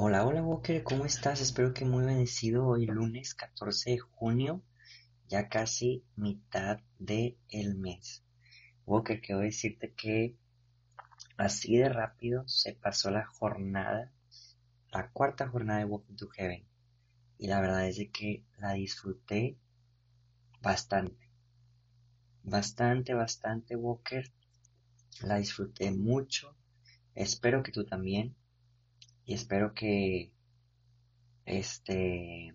Hola, hola Walker, ¿cómo estás? Espero que muy bendecido hoy lunes 14 de junio, ya casi mitad del el mes. Walker, quiero decirte que así de rápido se pasó la jornada, la cuarta jornada de Walking to Heaven. Y la verdad es de que la disfruté bastante. Bastante, bastante Walker. La disfruté mucho. Espero que tú también y espero que este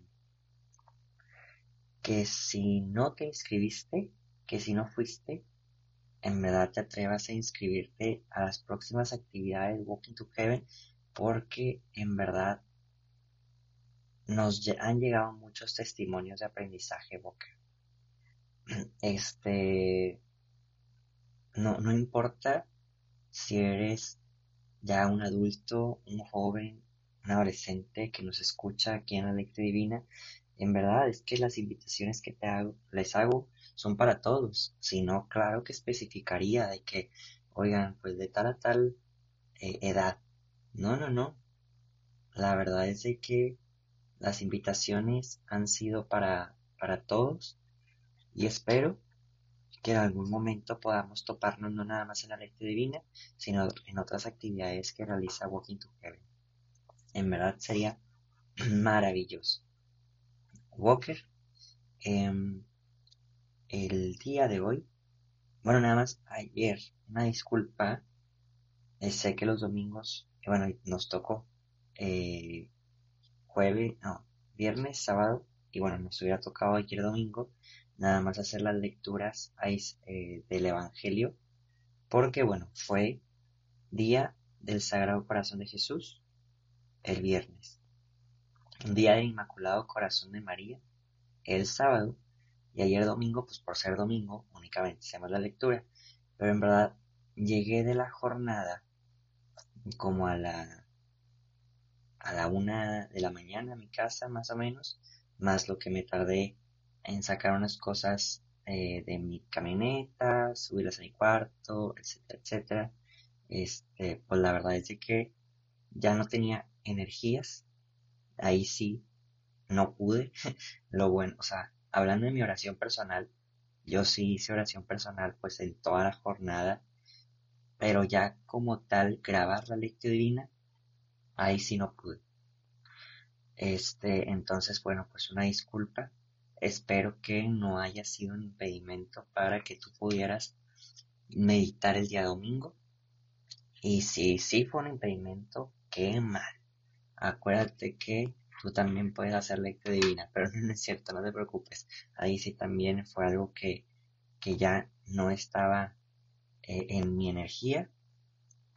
que si no te inscribiste, que si no fuiste, en verdad te atrevas a inscribirte a las próximas actividades Walking to Heaven porque en verdad nos han llegado muchos testimonios de aprendizaje Walker. Este no, no importa si eres ya un adulto, un joven, un adolescente que nos escucha aquí en la lectura divina, en verdad es que las invitaciones que te hago, les hago son para todos. Si no, claro que especificaría de que, oigan, pues de tal a tal eh, edad. No, no, no. La verdad es de que las invitaciones han sido para, para todos y espero que en algún momento podamos toparnos no nada más en la lectura divina, sino en otras actividades que realiza Walking to Heaven. En verdad sería maravilloso. Walker, em, el día de hoy, bueno, nada más ayer, una disculpa, eh, sé que los domingos, eh, bueno, nos tocó eh, jueves, no, viernes, sábado, y bueno, nos hubiera tocado ayer domingo, nada más hacer las lecturas eh, del Evangelio, porque bueno, fue día del Sagrado Corazón de Jesús, el viernes, día del Inmaculado Corazón de María, el sábado, y ayer domingo, pues por ser domingo, únicamente hacemos la lectura, pero en verdad llegué de la jornada como a la a la una de la mañana a mi casa más o menos, más lo que me tardé en sacar unas cosas eh, de mi camioneta, subirlas a mi cuarto, etcétera, etcétera. Este, pues la verdad es que ya no tenía energías. Ahí sí, no pude. Lo bueno, o sea, hablando de mi oración personal, yo sí hice oración personal pues en toda la jornada, pero ya como tal grabar la lectura divina, ahí sí no pude. Este, entonces, bueno, pues una disculpa Espero que no haya sido un impedimento para que tú pudieras meditar el día domingo. Y si sí fue un impedimento, qué mal. Acuérdate que tú también puedes hacer lectura divina, pero no es cierto, no te preocupes. Ahí sí también fue algo que, que ya no estaba eh, en mi energía,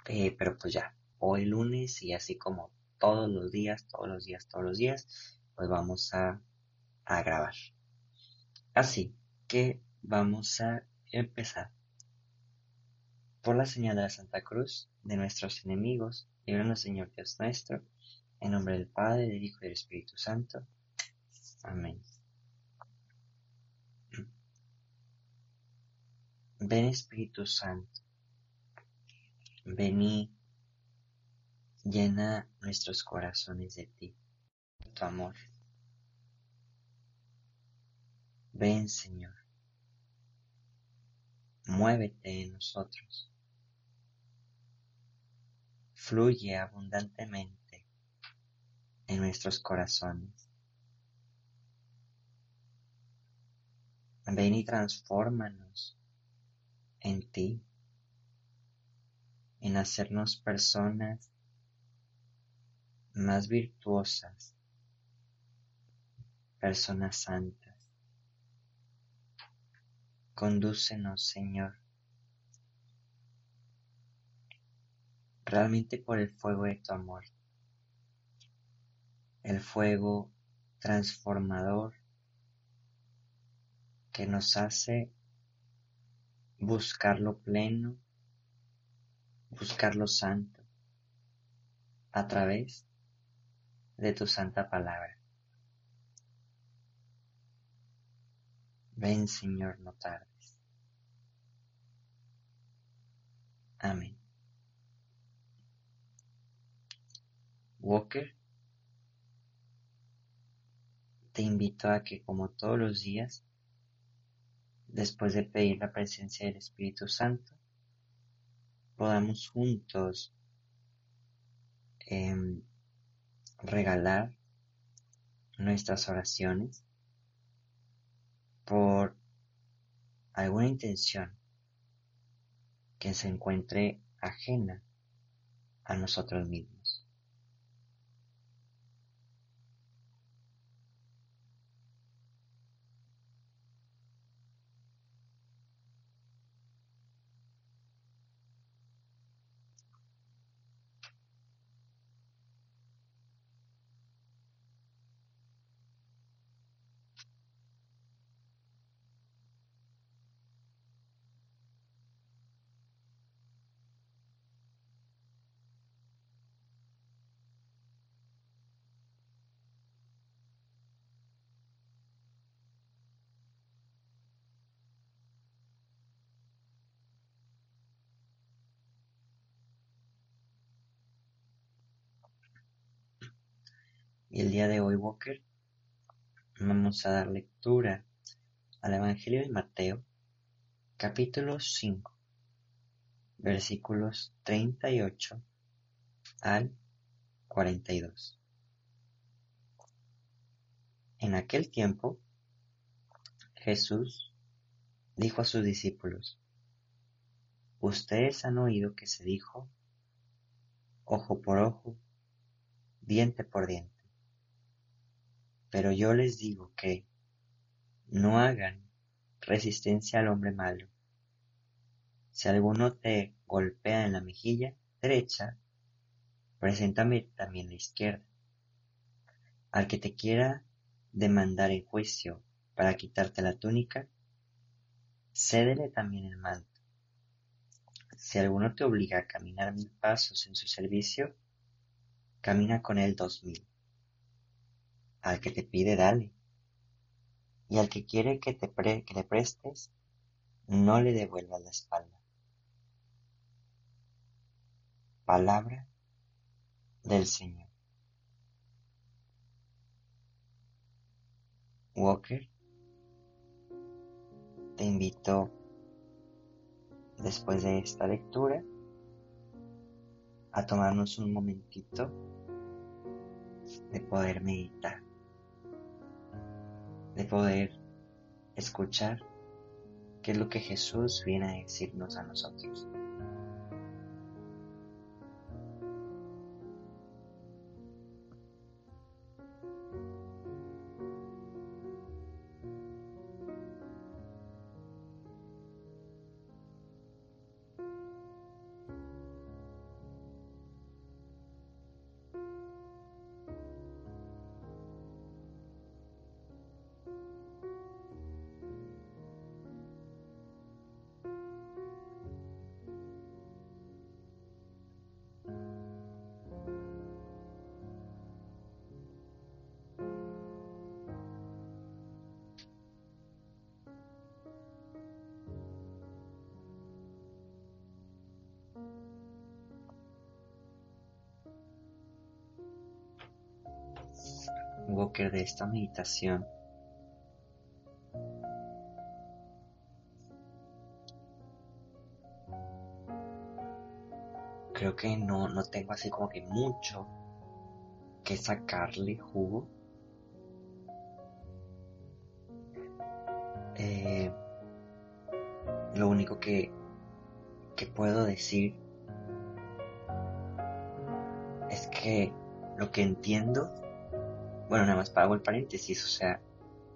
eh, pero pues ya, hoy lunes y así como todos los días, todos los días, todos los días, pues vamos a, a grabar. Así que vamos a empezar. Por la señal de la Santa Cruz de nuestros enemigos, líbranos Señor Dios nuestro, en nombre del Padre, del Hijo y del Espíritu Santo. Amén. Ven Espíritu Santo, ven y llena nuestros corazones de ti, tu amor. Ven, Señor, muévete en nosotros, fluye abundantemente en nuestros corazones. Ven y transfórmanos en ti, en hacernos personas más virtuosas, personas santas. Condúcenos, Señor, realmente por el fuego de tu amor, el fuego transformador que nos hace buscar lo pleno, buscar lo santo, a través de tu santa palabra. Ven, Señor, no tardes. Amén. Walker, te invito a que como todos los días, después de pedir la presencia del Espíritu Santo, podamos juntos em, regalar nuestras oraciones por alguna intención que se encuentre ajena a nosotros mismos. Y el día de hoy, Walker, vamos a dar lectura al Evangelio de Mateo, capítulo 5, versículos 38 al 42. En aquel tiempo, Jesús dijo a sus discípulos, Ustedes han oído que se dijo, ojo por ojo, diente por diente. Pero yo les digo que no hagan resistencia al hombre malo. Si alguno te golpea en la mejilla derecha, preséntame también la izquierda. Al que te quiera demandar en juicio para quitarte la túnica, cédele también el manto. Si alguno te obliga a caminar mil pasos en su servicio, camina con él dos mil. Al que te pide, dale. Y al que quiere que, te que le prestes, no le devuelvas la espalda. Palabra del Señor. Walker, te invito, después de esta lectura, a tomarnos un momentito de poder meditar de poder escuchar qué es lo que Jesús viene a decirnos a nosotros. Walker de esta meditación creo que no, no tengo así como que mucho que sacarle jugo. Eh, lo único que, que puedo decir es que lo que entiendo bueno, nada más pago el paréntesis, o sea,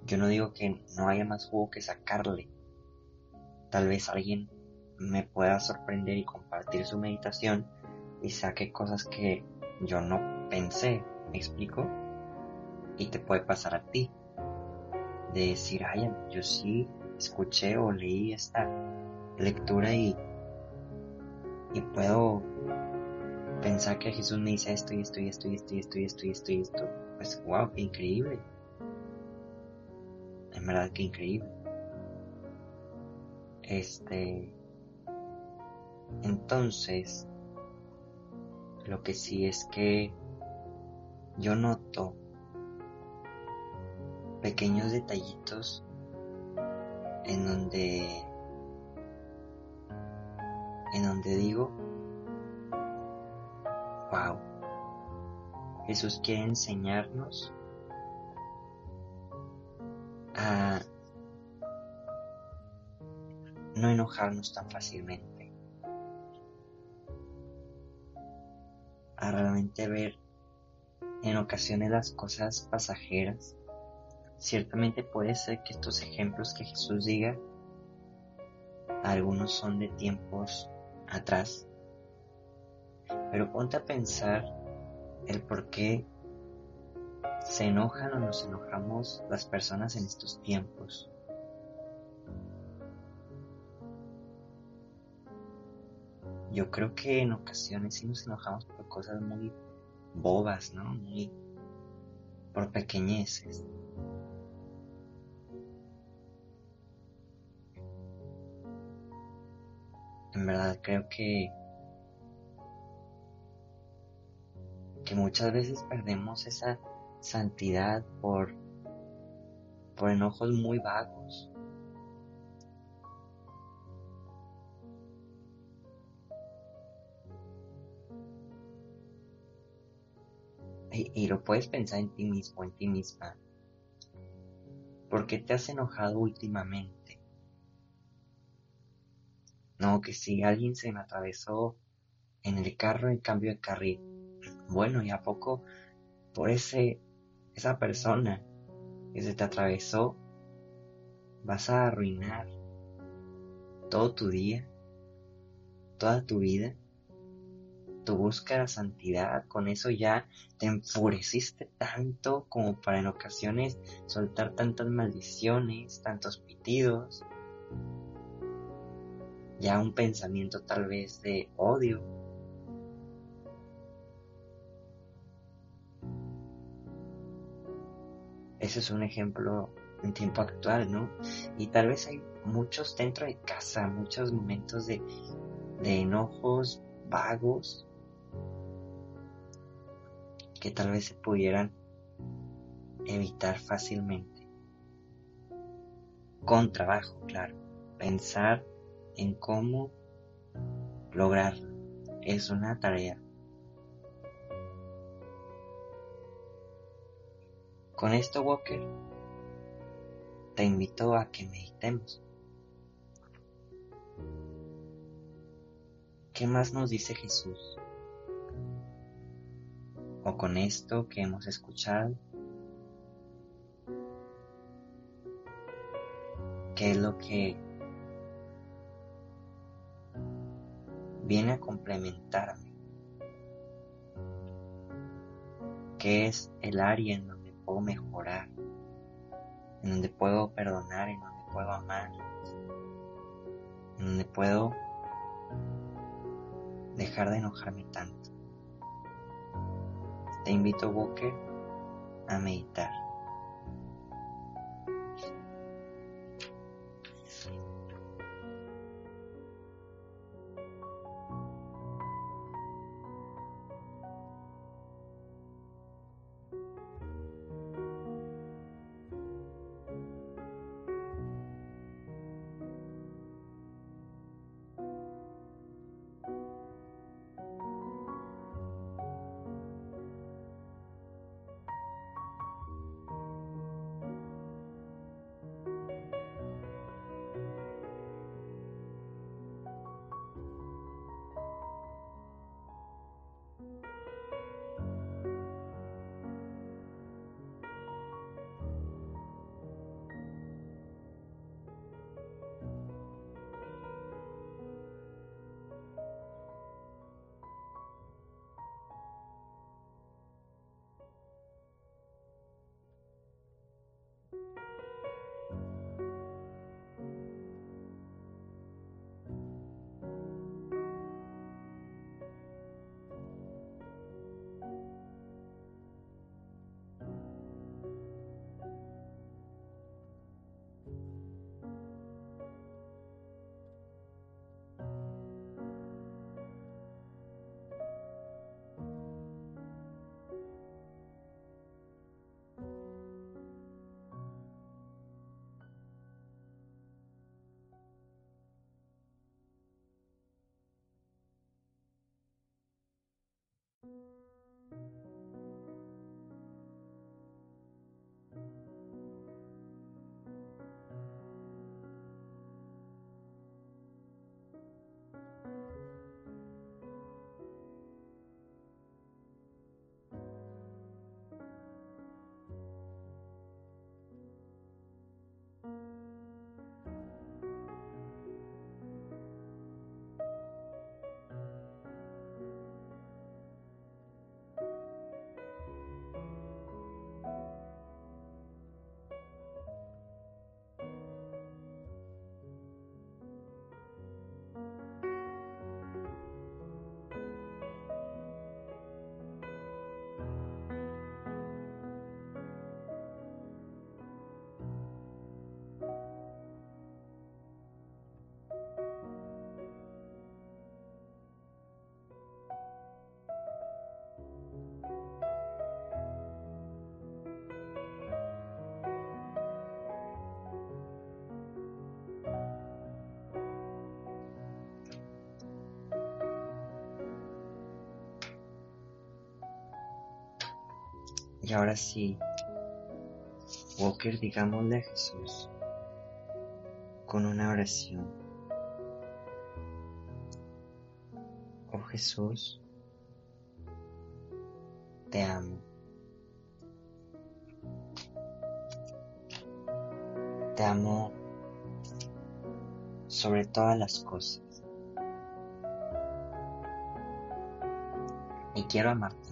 yo no digo que no haya más jugo que sacarle. Tal vez alguien me pueda sorprender y compartir su meditación y saque cosas que yo no pensé, ¿me explico? Y te puede pasar a ti. De decir, ay, yo sí escuché o leí esta lectura y, y puedo pensar que Jesús me dice esto y esto y esto y esto y esto y esto y esto y esto pues wow, increíble. En verdad que increíble. Este, entonces, lo que sí es que yo noto pequeños detallitos en donde en donde digo wow Jesús quiere enseñarnos a no enojarnos tan fácilmente, a realmente ver en ocasiones las cosas pasajeras. Ciertamente puede ser que estos ejemplos que Jesús diga, algunos son de tiempos atrás, pero ponte a pensar el por qué se enojan o nos enojamos las personas en estos tiempos. Yo creo que en ocasiones sí nos enojamos por cosas muy bobas, ¿no? Muy por pequeñeces. En verdad creo que que muchas veces perdemos esa santidad por por enojos muy vagos. Y, lo puedes pensar en ti mismo, en ti misma. ¿Por qué te has enojado últimamente? No, que si alguien se me atravesó en el carro en cambio de carril. Bueno, ¿y a poco por ese, esa persona que se te atravesó vas a arruinar todo tu día, toda tu vida? tu búsqueda de santidad, con eso ya te enfureciste tanto como para en ocasiones soltar tantas maldiciones, tantos pitidos, ya un pensamiento tal vez de odio. Ese es un ejemplo en tiempo actual, ¿no? Y tal vez hay muchos dentro de casa, muchos momentos de, enojos vagos, que tal vez se pudieran evitar fácilmente. Con trabajo, claro. Pensar en cómo lograrlo es una tarea. Con esto, Walker, te invito a que meditemos. ¿Qué más nos dice Jesús? o con esto que hemos escuchado? ¿Qué es lo que viene a complementarme? ¿Qué es el área en puedo mejorar? En donde puedo perdonar, en donde puedo amar, en donde puedo dejar de enojarme tanto. Te invito, Walker, a meditar. Y ahora sí, Walker, digámosle a Jesús con una oración. Oh Jesús, te amo. Te amo sobre todas las cosas. Y quiero amarte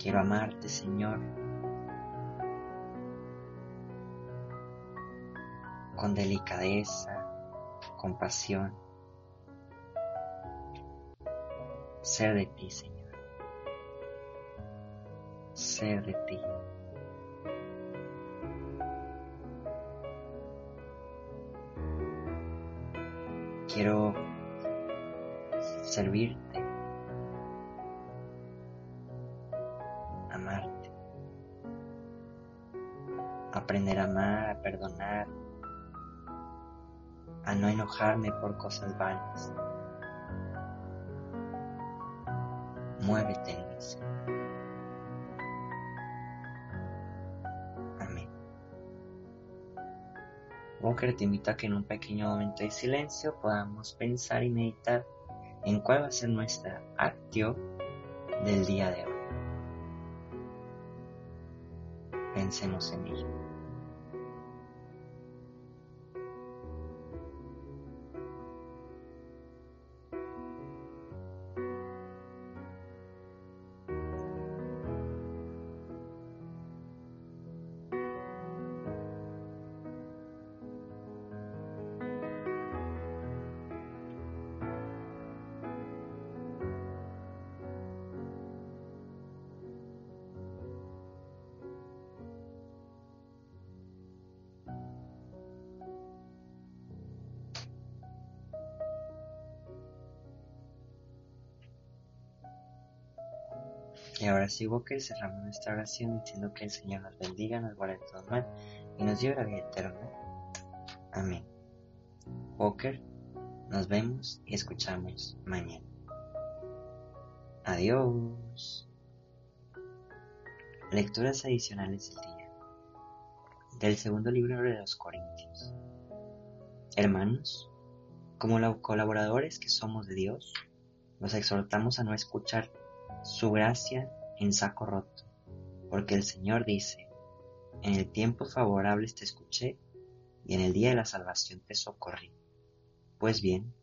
Quiero amarte, Señor, con delicadeza, compasión, ser de ti, Señor, ser de ti. Quiero servirte, aprender a amar, a perdonar, a no enojarme por cosas vanas. Muévete en mí, Amén. Walker te invito a que en un pequeño momento de silencio podamos pensar y meditar en cuál va a ser nuestra actio del día de hoy. Pensemos en ello. Y ahora sí, Walker, cerramos nuestra oración diciendo que el Señor nos bendiga, nos guarde todo mal y nos lleve la vida eterna. Amén. Walker, nos vemos y escuchamos mañana. Adiós. Lecturas adicionales del día. Del segundo libro de los Corintios. Hermanos, como colaboradores que somos de Dios, los exhortamos a no escuchar su gracia en saco roto, porque el Señor dice, en el tiempo favorable te escuché y en el día de la salvación te socorrí. Pues bien,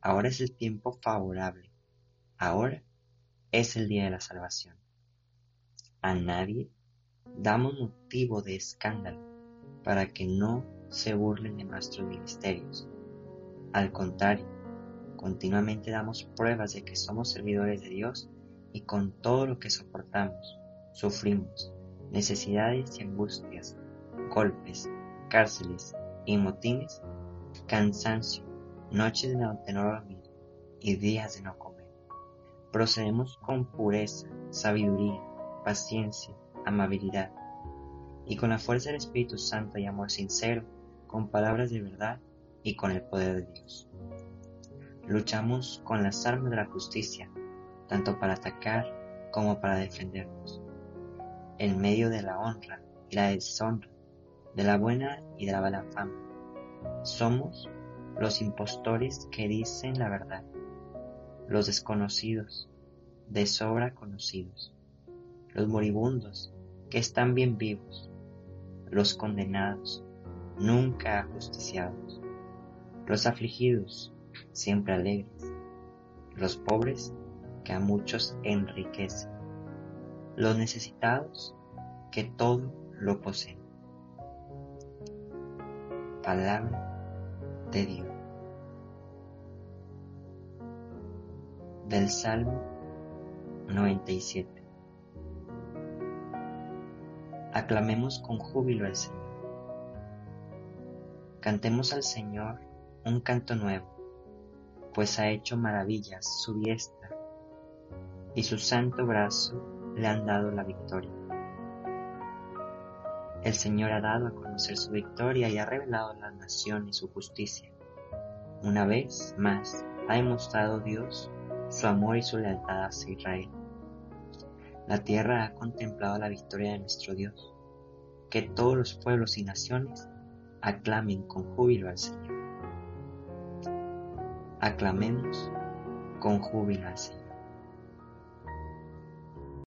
ahora es el tiempo favorable, ahora es el día de la salvación. A nadie damos motivo de escándalo para que no se burlen de nuestros ministerios. Al contrario, continuamente damos pruebas de que somos servidores de Dios y con todo lo que soportamos, sufrimos, necesidades y angustias, golpes, cárceles y motines, cansancio, noches de no, dormir y días de no comer. Procedemos con pureza, sabiduría, paciencia, amabilidad y con la fuerza del Espíritu Santo y amor sincero, con palabras de verdad y con el poder de Dios. Luchamos con las armas de la justicia tanto para atacar como para defendernos, en medio de la honra y la deshonra, de la buena y de la mala fama. Somos los impostores que dicen la verdad, los desconocidos, de sobra conocidos, los moribundos que están bien vivos, los condenados, nunca ajusticiados, los afligidos, siempre alegres, los pobres que a muchos enriquece, los necesitados que todo lo poseen. Palabra de Dios. Del Salmo 97. Aclamemos con júbilo al Señor. Cantemos al Señor un canto nuevo, pues ha hecho maravillas su diestra y su santo brazo le han dado la victoria. El Señor ha dado a conocer su victoria y ha revelado a las naciones su justicia. Una vez más ha demostrado Dios su amor y su lealtad hacia Israel, La tierra ha contemplado la victoria de nuestro Dios. Que todos los pueblos y naciones aclamen con júbilo al Señor. Aclamemos con júbilo al Señor.